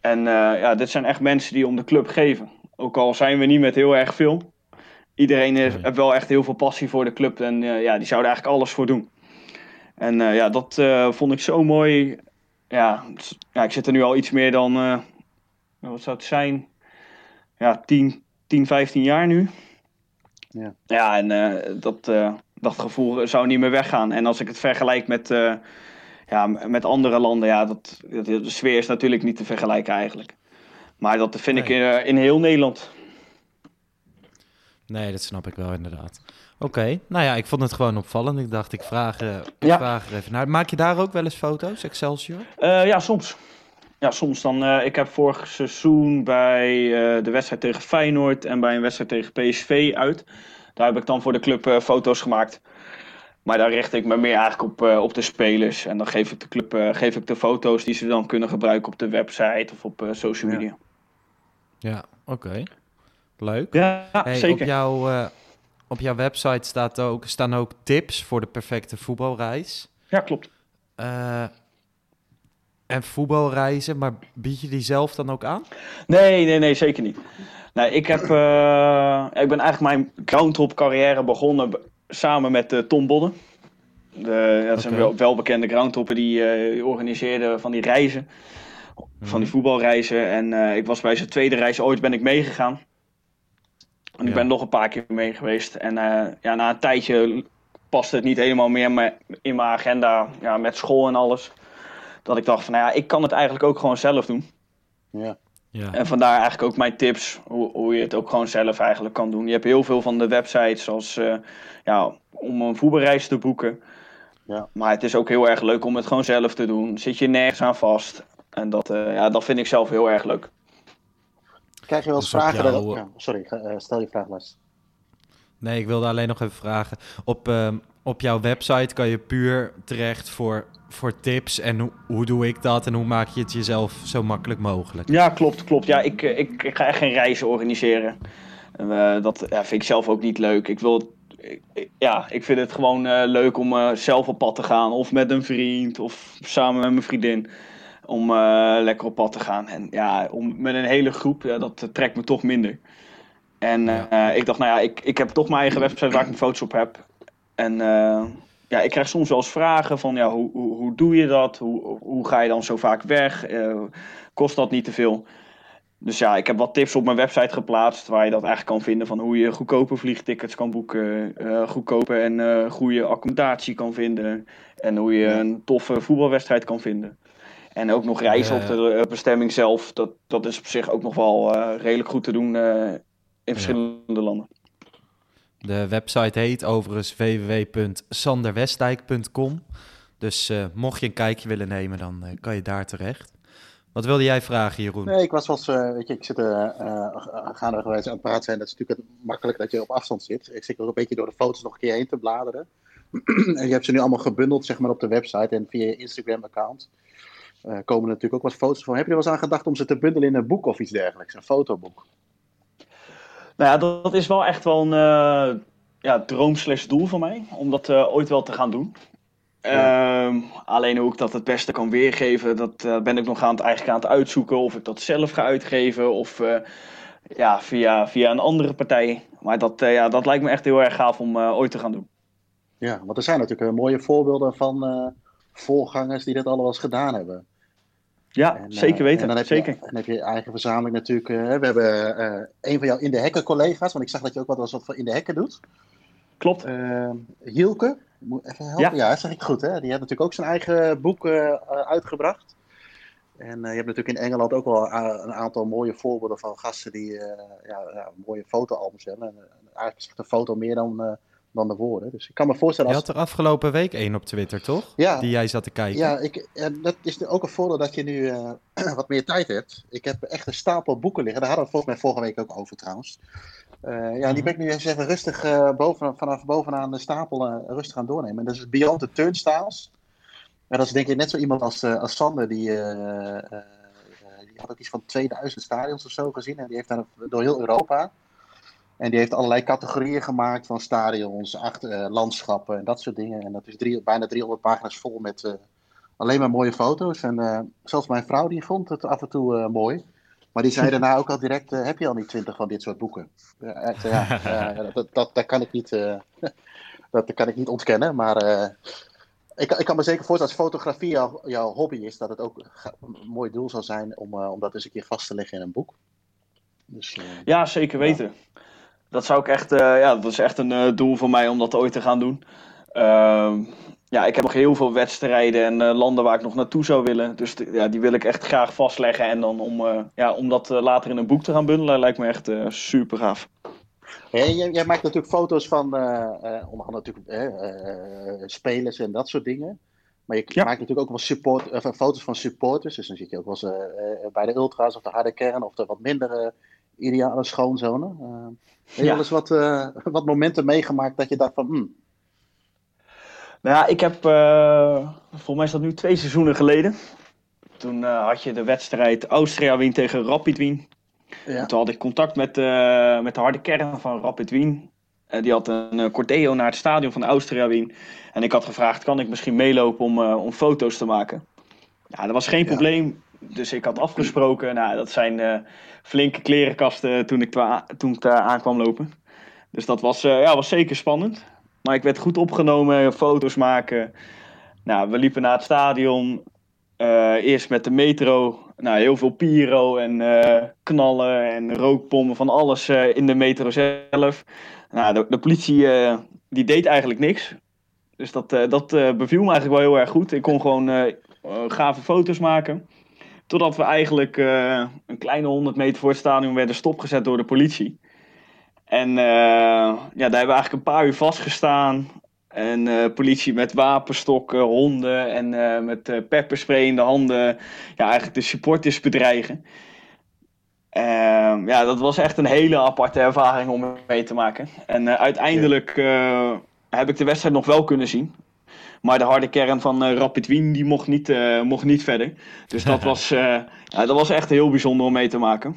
En ja, dit zijn echt mensen die om de club geven. Ook al zijn we niet met heel erg veel iedereen heeft wel echt heel veel passie voor de club. En uh, ja, die zouden eigenlijk alles voor doen. En uh, ja, dat uh, vond ik zo mooi. Ja, ja, ik zit er nu al iets meer dan, wat zou het zijn? Ja, 10, 10 15 jaar nu. Ja, ja en dat, dat gevoel zou niet meer weggaan. En als ik het vergelijk met, ja, met andere landen, ja, dat, de sfeer is natuurlijk niet te vergelijken eigenlijk. Maar dat vind nee. ik in, in heel Nederland. Nee, dat snap ik wel inderdaad. Oké, okay. nou ja, ik vond het gewoon opvallend. Ik dacht, ik vraag, uh, ik ja. vraag er even naar. Maak je daar ook wel eens foto's, Excelsior? Uh, ja, soms. Ja, soms dan. Uh, ik heb vorig seizoen bij de wedstrijd tegen Feyenoord en bij een wedstrijd tegen PSV uit. Daar heb ik dan voor de club foto's gemaakt. Maar daar richt ik me meer eigenlijk op, op de spelers. En dan geef ik de club geef ik de foto's die ze dan kunnen gebruiken op de website of op social media. Ja, ja oké. Okay. Leuk. Ja, hey, zeker. Op, jouw, uh, op jouw website staat ook, staan ook tips voor de perfecte voetbalreis. Ja, klopt. Uh, en voetbalreizen, maar bied je die zelf dan ook aan? Nee, nee, nee, zeker niet. Nee, ik, heb, uh, ik ben eigenlijk mijn groundhop carrière begonnen samen met Tom Bodden. De, dat zijn okay. wel, welbekende groundhopper die uh, organiseerde van die reizen. Van die voetbalreizen. En uh, ik was bij zijn tweede reis ooit ben ik meegegaan. En ik ja. ben nog een paar keer mee geweest. En uh, ja, na een tijdje paste het niet helemaal meer in mijn agenda ja, met school en alles. Dat ik dacht van, nou ja, ik kan het eigenlijk ook gewoon zelf doen. Ja. Ja. En vandaar eigenlijk ook mijn tips, hoe, hoe je het ook gewoon zelf eigenlijk kan doen. Je hebt heel veel van de websites als, uh, ja, om een voetbalreis te boeken. Ja. Maar het is ook heel erg leuk om het gewoon zelf te doen. Zit je nergens aan vast. En dat, uh, ja, dat vind ik zelf heel erg leuk. Krijg je wel eens dus vragen? Jou... Dat... Ja, sorry, uh, stel je vraag maar. Nee, ik wilde alleen nog even vragen. Op, uh, op jouw website kan je puur terecht voor, voor tips. En hoe, hoe doe ik dat en hoe maak je het jezelf zo makkelijk mogelijk? Ja, klopt, klopt. Ja, ik, ik, ik ga echt geen reizen organiseren. Uh, dat ja, vind ik zelf ook niet leuk. Ik wil ja, ik vind het gewoon uh, leuk om uh, zelf op pad te gaan. Of met een vriend, of samen met mijn vriendin om uh, lekker op pad te gaan. En ja, om, met een hele groep, ja, dat trekt me toch minder. En uh, ik dacht, nou ja, ik, ik heb toch mijn eigen website waar ik mijn foto's op heb. En uh, ja, ik krijg soms wel eens vragen van, ja, hoe, hoe, hoe doe je dat? Hoe, hoe ga je dan zo vaak weg? kost dat niet te veel? Dus ja, ik heb wat tips op mijn website geplaatst waar je dat eigenlijk kan vinden van hoe je goedkope vliegtickets kan boeken, goedkope en goede accommodatie kan vinden en hoe je een toffe voetbalwedstrijd kan vinden. En ook nog reizen op de bestemming zelf. Dat, dat is op zich ook nog wel uh, redelijk goed te doen uh, in verschillende ja. landen. De website heet overigens www.sanderwestdijk.com. Dus uh, mocht je een kijkje willen nemen, dan kan je daar terecht. Wat wilde jij vragen, Jeroen? Nee, ik was wel weet je, ik zit er gaandeweg aan het praten zijn. Dat is natuurlijk makkelijk dat je op afstand zit. Ik zit ook een beetje door de foto's nog een keer heen te bladeren. (clears throat) en je hebt ze nu allemaal gebundeld, zeg maar, op de website en via je Instagram-account. Uh, komen natuurlijk ook wat foto's van. Heb je er wel eens aan gedacht om ze te bundelen in een boek of iets dergelijks? Een fotoboek? Nou ja, dat, dat is wel echt wel een uh, ja, droom doel van mij. Om dat uh, ooit wel te gaan doen. Ehm, alleen hoe ik dat het beste kan weergeven, dat eh, ben ik nog aan het, eigenlijk aan het uitzoeken. Of ik dat zelf ga uitgeven of eh, ja, via, via een andere partij. Maar dat, eh, ja, dat lijkt me echt heel erg gaaf om ooit te gaan doen. Ja, want er zijn natuurlijk mooie voorbeelden van voorgangers die dat al eens gedaan hebben. Ja, zeker weten. En dan heb, zeker. Je, dan heb je eigen verzameling natuurlijk. we hebben een van jouw in de hekken collega's, want ik zag dat je ook wat, wat voor in de hekken doet. Klopt. Hielke, even helpen. Ja. ja, dat zeg ik goed. Hè? Die heeft natuurlijk ook zijn eigen boek uitgebracht. En uh, je hebt natuurlijk in Engeland ook wel een aantal mooie voorbeelden van gasten die uh, ja, ja, mooie fotoalbums hebben. En, eigenlijk zegt een foto meer dan, dan de woorden. Dus ik kan me voorstellen. Als... Je had er afgelopen week één op Twitter, toch? Ja. Die jij zat te kijken. Ja, ik, dat is ook een voordeel dat je nu (clears throat) wat meer tijd hebt. Ik heb echt een stapel boeken liggen. Daar hadden we volgens mij vorige week ook over trouwens. Uh, ja, die ben ik nu eens even rustig uh, boven, vanaf bovenaan de stapel rustig aan doornemen. En dat is Beyond the Turnstiles. En dat is denk ik net zo iemand als, als Sander, die, die had ook iets van 2000 stadions of zo gezien. En die heeft daar door heel Europa. En die heeft allerlei categorieën gemaakt van stadions, achter, landschappen en dat soort dingen. En dat is drie, bijna 300 pagina's vol met alleen maar mooie foto's. En zelfs mijn vrouw die vond het af en toe mooi. Maar die zei (laughs) daarna ook al direct, uh, heb je al niet twintig van dit soort boeken? ja, uh, (laughs) dat, dat, dat, kan ik niet, uh, (laughs) dat kan ik niet ontkennen. Maar ik, ik kan me zeker voorstellen, als fotografie jouw, jouw hobby is, dat het ook een mooi doel zou zijn om, om dat eens een keer vast te leggen in een boek. Dus, ja, zeker weten. Dat zou ik echt, ja, dat is echt een doel voor mij om dat ooit te gaan doen. Ehm, ja, ik heb nog heel veel wedstrijden en uh, landen waar ik nog naartoe zou willen. Dus ja, die wil ik echt graag vastleggen. En dan om, uh, ja, om dat uh, later in een boek te gaan bundelen, lijkt me echt super gaaf. Hey, jij, jij, maakt natuurlijk foto's van onder andere natuurlijk spelers en dat soort dingen. Maar je ja. maakt natuurlijk ook wel support, foto's van supporters. Dus dan zit je ook wel eens bij de ultra's of de harde kern of de wat mindere ideale schoonzone. Heb je ja. eens wat, wat momenten meegemaakt dat je dacht van... Hmm, nou ja, ik heb, uh, volgens mij is dat nu twee seizoenen geleden. Toen uh, had je de wedstrijd Austria Wien tegen Rapid Wien. Ja. Toen had ik contact met, met de harde kern van Rapid Wien. die had een corteo naar het stadion van Austria Wien. En ik had gevraagd, kan ik misschien meelopen om, om foto's te maken? Ja, dat was geen ja. probleem. Dus ik had afgesproken. Nou, dat zijn flinke klerenkasten toen ik, toen ik daar aankwam lopen. Dus dat was, ja, was zeker spannend. Maar ik werd goed opgenomen, foto's maken. Nou, we liepen naar het stadion. Uh, eerst met de metro. Nou, heel veel pyro en knallen en rookbommen van alles in de metro zelf. Nou, de, de politie die deed eigenlijk niks. Dus dat, dat beviel me eigenlijk wel heel erg goed. Ik kon gewoon gave foto's maken. Totdat we eigenlijk een kleine 100 meter voor het stadion werden stopgezet door de politie. En uh, ja, daar hebben we eigenlijk een paar uur vastgestaan. En uh, politie met wapenstokken, honden en met pepperspray in de handen. Ja, eigenlijk de supporters bedreigen. Ehm, ja, dat was echt een hele aparte ervaring om mee te maken. En uiteindelijk heb ik de wedstrijd nog wel kunnen zien. Maar de harde kern van Rapid Wien die mocht, niet, mocht niet verder. Dus dat (laughs) was, ja, dat was echt heel bijzonder om mee te maken.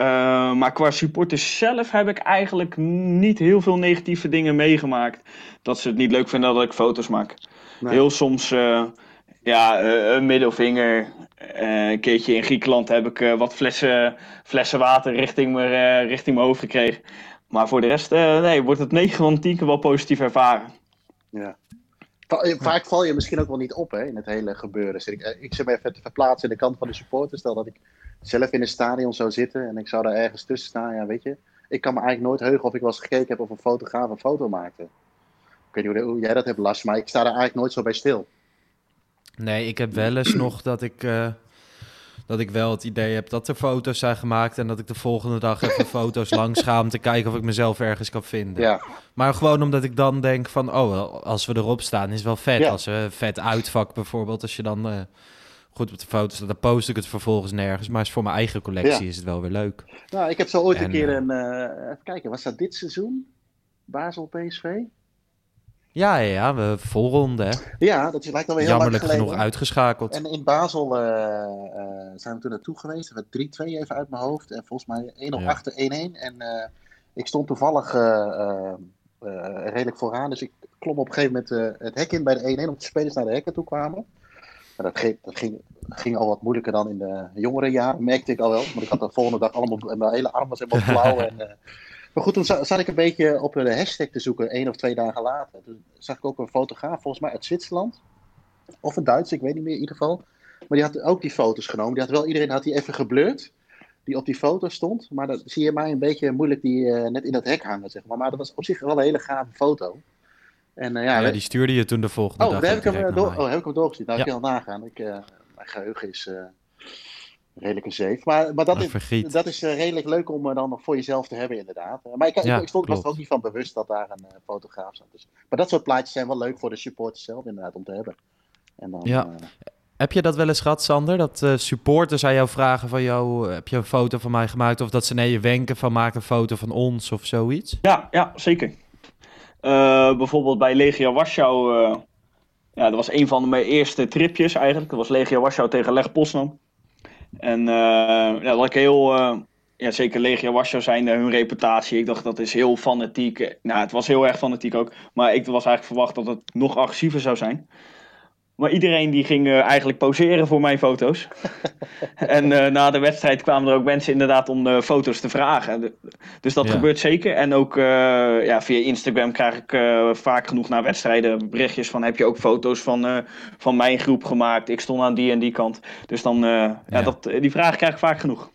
Uh, maar qua supporters zelf heb ik eigenlijk niet heel veel negatieve dingen meegemaakt. Dat ze het niet leuk vinden dat ik foto's maak. Nee. Heel soms uh, ja, uh, een middelvinger. een keertje in Griekenland heb ik wat flessen, flessen water richting, me, richting mijn hoofd gekregen. Maar voor de rest nee, wordt het 9 van 10 keer wel positief ervaren. Ja. Vaak val je misschien ook wel niet op hè, in het hele gebeuren. Dus ik, ik zit me even te verplaatsen in de kant van de supporters. Stel dat ik zelf in een stadion zou zitten en ik zou daar ergens tussen staan, ja, weet je. Ik kan me eigenlijk nooit heugen of ik wel eens gekeken heb of een fotograaf een foto maakte. Ik weet niet hoe, jij dat hebt, Lars, maar ik sta daar eigenlijk nooit zo bij stil. Nee, ik heb wel eens nog dat ik, uh, dat ik wel het idee heb dat er foto's zijn gemaakt... en dat ik de volgende dag even (laughs) foto's langs ga om te kijken of ik mezelf ergens kan vinden. Ja. Maar gewoon omdat ik dan denk van, oh, als we erop staan is wel vet. Ja. Als we vet uitvak bijvoorbeeld, als je dan... Uh, goed op de foto's, dan post ik het vervolgens nergens. Maar voor mijn eigen collectie is het wel weer leuk. Nou, ik heb zo ooit en, een keer een... Uh, even kijken, was dat dit seizoen? Basel PSV? Ja, ja, ja, we volronde. Hè? Ja, dat lijkt alweer heel Jammerlijk genoeg uitgeschakeld. En in Basel uh, uh, zijn we toen naartoe geweest. We 3-2 even uit mijn hoofd. En volgens mij 1 op achter 1-1. En ik stond toevallig redelijk vooraan. Dus ik klom op een gegeven moment het hek in bij de 1-1, omdat de spelers naar de hekken toe kwamen. Maar dat, ging, dat ging, ging, al wat moeilijker dan in de jongere jaren, merkte ik al wel. Want ik had de volgende dag allemaal, mijn hele arm was helemaal blauw. en, maar goed, toen zat ik een beetje op de hashtag te zoeken, één of twee dagen later. Toen zag ik ook een fotograaf, volgens mij uit Zwitserland. Of een Duits, ik weet niet meer in ieder geval. Maar die had ook die foto's genomen. Die had wel, iedereen had die even geblurred. Die op die foto stond. Maar dan zie je mij een beetje moeilijk die uh, net in dat hek hangen, zeg maar. Maar dat was op zich wel een hele gave foto. En, uh, ja, ja, die stuurde je toen de volgende oh, dag. Heb ik hem, door, oh, heb ik hem doorgezien? Nou, ja. ik kan nagaan. Ik, uh, mijn geheugen is redelijk een zeef. Maar, maar dat, is, dat is redelijk leuk om dan nog voor jezelf te hebben, inderdaad. maar ik, ja, ik, stond, was er ook niet van bewust dat daar een fotograaf zat. Dus, maar dat soort plaatjes zijn wel leuk voor de supporters zelf, inderdaad, om te hebben. En dan, ja. Heb je dat wel eens gehad, Sander? Dat uh, supporters aan jou vragen van jou, heb je een foto van mij gemaakt? Of dat ze naar je wenken van maak een foto van ons of zoiets? Ja, ja zeker. Uh, bijvoorbeeld bij Legia Warschau, uh, ja, dat was een van mijn eerste tripjes eigenlijk. Dat was Legia Warschau tegen Leg Poznan. En ja, dat ik heel, ja, zeker Legia Warschau zijn hun reputatie. Ik dacht dat is heel fanatiek. Nou, het was heel erg fanatiek ook. Maar ik was eigenlijk verwacht dat het nog agressiever zou zijn. Maar iedereen die ging uh, eigenlijk poseren voor mijn foto's. (laughs) en uh, na de wedstrijd kwamen er ook mensen inderdaad om de foto's te vragen. Dus dat ja. gebeurt zeker. En ook uh, ja, via Instagram krijg ik vaak genoeg na wedstrijden berichtjes van... heb je ook foto's van, van mijn groep gemaakt? Ik stond aan die en die kant. Dus dan, ja. ja. dat, die vragen krijg ik vaak genoeg.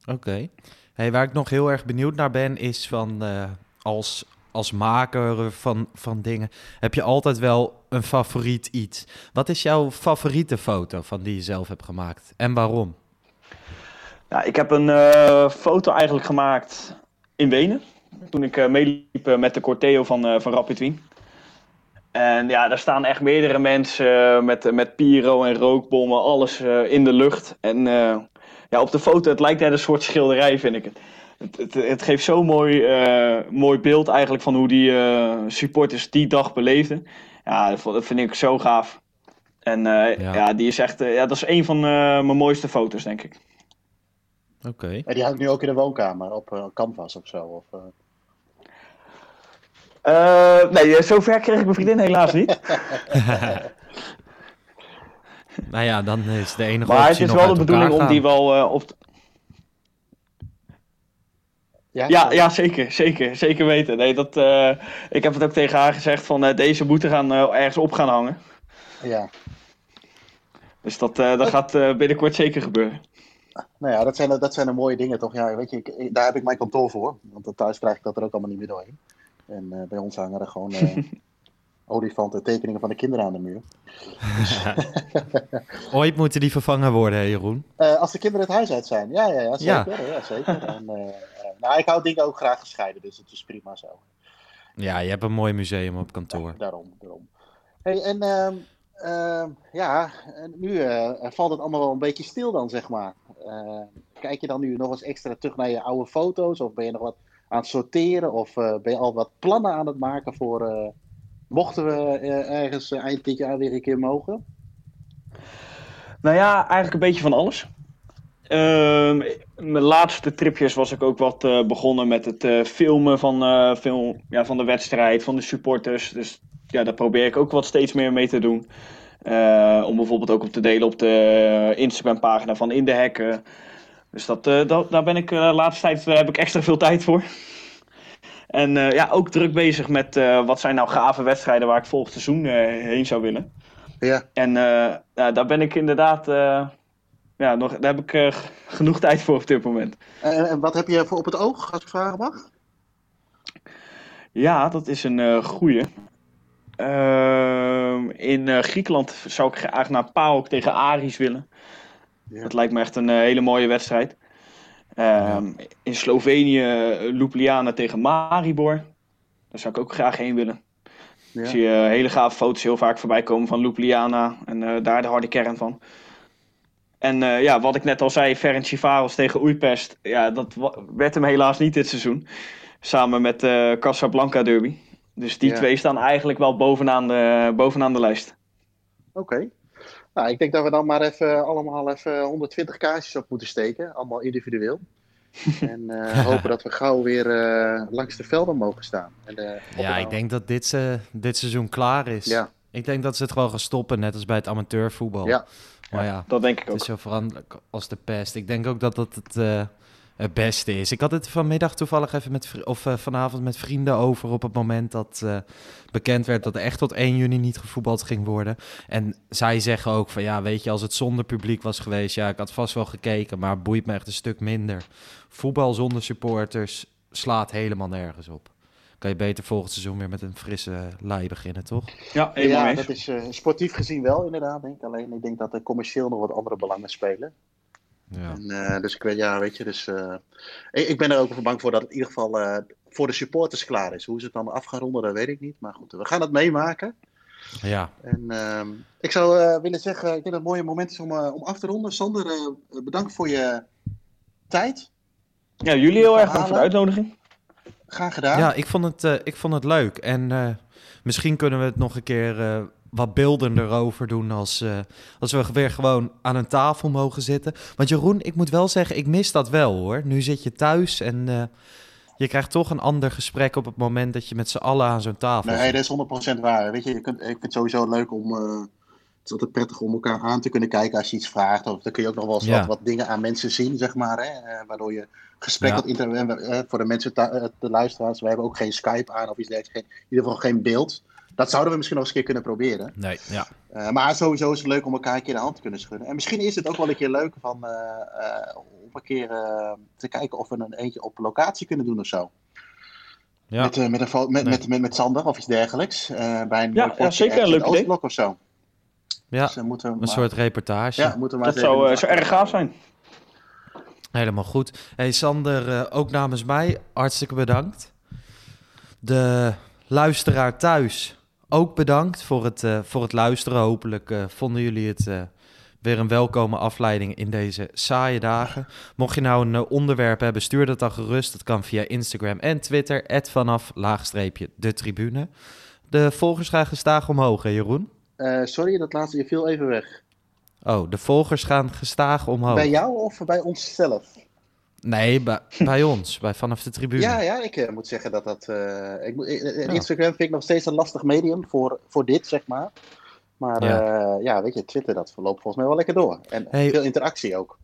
Oké. Okay. Hey, waar ik nog heel erg benieuwd naar ben is van... als als maker van, van dingen, heb je altijd wel een favoriet iets. Wat is jouw favoriete foto van die je zelf hebt gemaakt en waarom? Ja, ik heb een uh, foto eigenlijk gemaakt in Wenen. Toen ik uh, meeliep uh, met de Corteo van, van Rapid Wien. En ja, daar staan echt meerdere mensen met, met pyro en rookbommen, alles in de lucht. En ja, op de foto, het lijkt net een soort schilderij, vind ik het het, het, het, geeft zo'n mooi, mooi beeld eigenlijk van hoe die supporters die dag beleefden. Ja, dat, vind ik zo gaaf. En uh, ja. ja. die is echt, ja, dat is een van mijn mooiste foto's, denk ik. Oké. Okay. En die hangt nu ook in de woonkamer op canvas of zo? Of, nee, zover kreeg ik mijn vriendin helaas niet. (laughs) nou ja, dan is de enige Maar het is wel de bedoeling om die wel op... Ja, ja, ja, zeker, zeker, zeker weten. Nee, dat, uh, ik heb het ook tegen haar gezegd van uh, deze moeten gaan uh, ergens op gaan hangen. Ja. Dus dat, dat gaat binnenkort zeker gebeuren. Nou ja, dat zijn, dat zijn de mooie dingen toch. Ja, weet je, ik, daar heb ik mijn kantoor voor. Want thuis krijg ik dat er ook allemaal niet meer doorheen. En bij ons hangen er gewoon (laughs) olifanten, tekeningen van de kinderen aan de muur. (laughs) Ooit moeten die vervangen worden, hè, Jeroen? als de kinderen het huis uit zijn, ja, ja, ja zeker. Ja. ja zeker. En, nou, ik hou dingen ook graag gescheiden, dus het is prima zo. Ja, je hebt een mooi museum op kantoor. Ja, daarom, daarom. Hey, en uh, uh, ja, nu uh, valt het allemaal wel een beetje stil dan, zeg maar. Eh, kijk je dan nu nog eens extra terug naar je oude foto's? Of ben je nog wat aan het sorteren? Of ben je al wat plannen aan het maken voor... mochten we ergens eind dit jaar weer een keer mogen? Nou ja, eigenlijk een beetje van alles. Uh, mijn laatste tripjes was ik ook wat uh, begonnen met het filmen van, film, ja, van de wedstrijd, van de supporters. Dus ja, daar probeer ik ook wat steeds meer mee te doen. om bijvoorbeeld ook op te delen op de Instagram pagina van In de Hekken. Dus dat, dat, daar ben ik de laatste tijd heb ik extra veel tijd voor. En ja, ook druk bezig met wat zijn nou gave wedstrijden waar ik volgend seizoen heen zou willen. Ja. En ja, daar ben ik inderdaad ja, nog, daar heb ik genoeg tijd voor op dit moment. En, wat heb je voor op het oog, als ik vragen mag? Ja, dat is een goeie. Uh, in Griekenland zou ik graag naar PAOK tegen Aris willen. Ja. Dat lijkt me echt een hele mooie wedstrijd. Ja. In Slovenië Ljubljana tegen Maribor. Daar zou ik ook graag heen willen. Ja. Ik zie hele gave foto's heel vaak voorbij komen van Ljubljana. En daar de harde kern van. En uh, ja, wat ik net al zei, Ferencvaros tegen Oeipest. Ja, dat werd hem helaas niet dit seizoen. Samen met de Casablanca derby. Dus die ja. twee staan eigenlijk wel bovenaan de, bovenaan de lijst. Oké. Okay. Nou, ik denk dat we dan maar even allemaal even 120 kaartjes op moeten steken. Allemaal individueel. (laughs) en eh, hopen dat we gauw weer eh, langs de velden mogen staan. En, eh, Ja, ik denk dat dit, se- dit seizoen klaar is. Ja, Ik denk dat ze het gewoon gaan stoppen, net als bij het amateurvoetbal. ja. Maar ja, Dat denk ik het is ook. zo veranderlijk als de pest. Ik denk ook dat dat het, eh, het beste is. Ik had het vanmiddag toevallig even met, of eh, vanavond met vrienden over op het moment dat eh, bekend werd dat er echt tot 1 juni niet gevoetbald ging worden. En zij zeggen ook van ja, weet je, als het zonder publiek was geweest, ja, ik had vast wel gekeken, maar het boeit me echt een stuk minder. Voetbal zonder supporters slaat helemaal nergens op. Kan je beter volgend seizoen weer met een frisse lei beginnen, toch? Ja, helemaal ja dat is eh, sportief gezien wel inderdaad. Denk ik. Alleen ik denk dat er commercieel nog wat andere belangen spelen. Ja. En, eh, dus ik weet, ja, weet je, dus eh, ik, ik ben er ook voor bang voor dat het in ieder geval eh, voor de supporters klaar is. Hoe ze het dan af gaan ronden, dat weet ik niet. Maar goed, we gaan het meemaken. ja. En ehm, ik zou eh, willen zeggen, ik denk dat het een mooie moment is om, om af te ronden. Sander, eh, bedankt voor je tijd. Ja, jullie heel erg bedankt voor de uitnodiging. Graag gedaan. Ja, ik vond het, eh, ik vond het leuk. En eh, misschien kunnen we het nog een keer eh, wat beeldender over doen als, eh, als we weer gewoon aan een tafel mogen zitten. Want Jeroen, ik moet wel zeggen, ik mis dat wel hoor. Nu zit je thuis en eh, je krijgt toch een ander gesprek op het moment dat je met z'n allen aan zo'n tafel Nee, zit. dat is 100% waar. Weet je, je kunt, ik vind het sowieso leuk om. eh, het is altijd prettig om elkaar aan te kunnen kijken als je iets vraagt. Of dan kun je ook nog wel eens Ja. wat, wat dingen aan mensen zien, zeg maar. Hè, waardoor je gesprek Ja. wat inter- voor de mensen, de luisteraars. We hebben ook geen Skype aan of iets dergelijks. In ieder geval geen beeld. Dat zouden we misschien nog eens een keer kunnen proberen. Nee, ja. Eh, maar sowieso is het leuk om elkaar een keer de hand te kunnen schudden. En misschien is het ook wel een keer leuk van, eh, eh, om een keer eh, te kijken of we een eentje op locatie kunnen doen of zo. ja. Met, eh, met, een, met, Nee. met, met, met Sander of iets dergelijks. eh, bij een Ja, zeker een leuk idee. Oostblok of zo. ja. Dus, moeten we Een maar- soort reportage. Ja, moeten we maar Dat zou, zou erg gaaf zijn. Helemaal goed. Hey Sander, eh, ook namens mij hartstikke bedankt. De luisteraar thuis ook bedankt voor het, eh, voor het luisteren. Hopelijk eh, vonden jullie het eh, weer een welkome afleiding in deze saaie dagen. Mocht je nou een onderwerp hebben, stuur dat dan gerust. Dat kan via Instagram en Twitter, vanaf laagstreepje de tribune. De volgers gaan gestaag omhoog, hè Jeroen? Sorry, dat laatste, je viel even weg. Oh, de volgers gaan gestaag omhoog. Bij jou of bij onszelf? Nee, bij, (clears throat) bij ons, bij vanaf de tribune. Ja, ja, ik eh, moet zeggen dat dat... eh, ik, Ja. Instagram vind ik nog steeds een lastig medium voor, voor dit, zeg maar. Maar Ja. ja. weet je, Twitter, dat verloopt volgens mij wel lekker door. En Hey. veel interactie ook.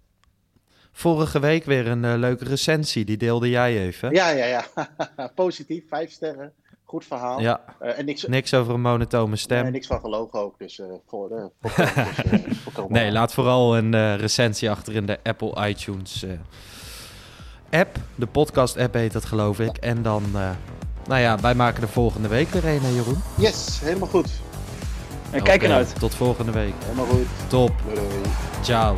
Vorige week weer een leuke recensie, die deelde jij even. Ja, ja, ja. (laughs) Positief, vijf sterren. Goed verhaal. Ja, en niks, niks over een monotone stem. en niks van gelogen ook. Dus voor, (laughs) volkomen, dus, Nee, laat vooral een recensie achter in de Apple iTunes app. De podcast app heet dat geloof ik. En dan, eh, nou ja, wij maken de volgende week weer een, hè, Jeroen. Yes, helemaal goed. En kijk Oké, eruit. Tot volgende week. Helemaal goed. Top. Doei, doei. Ciao.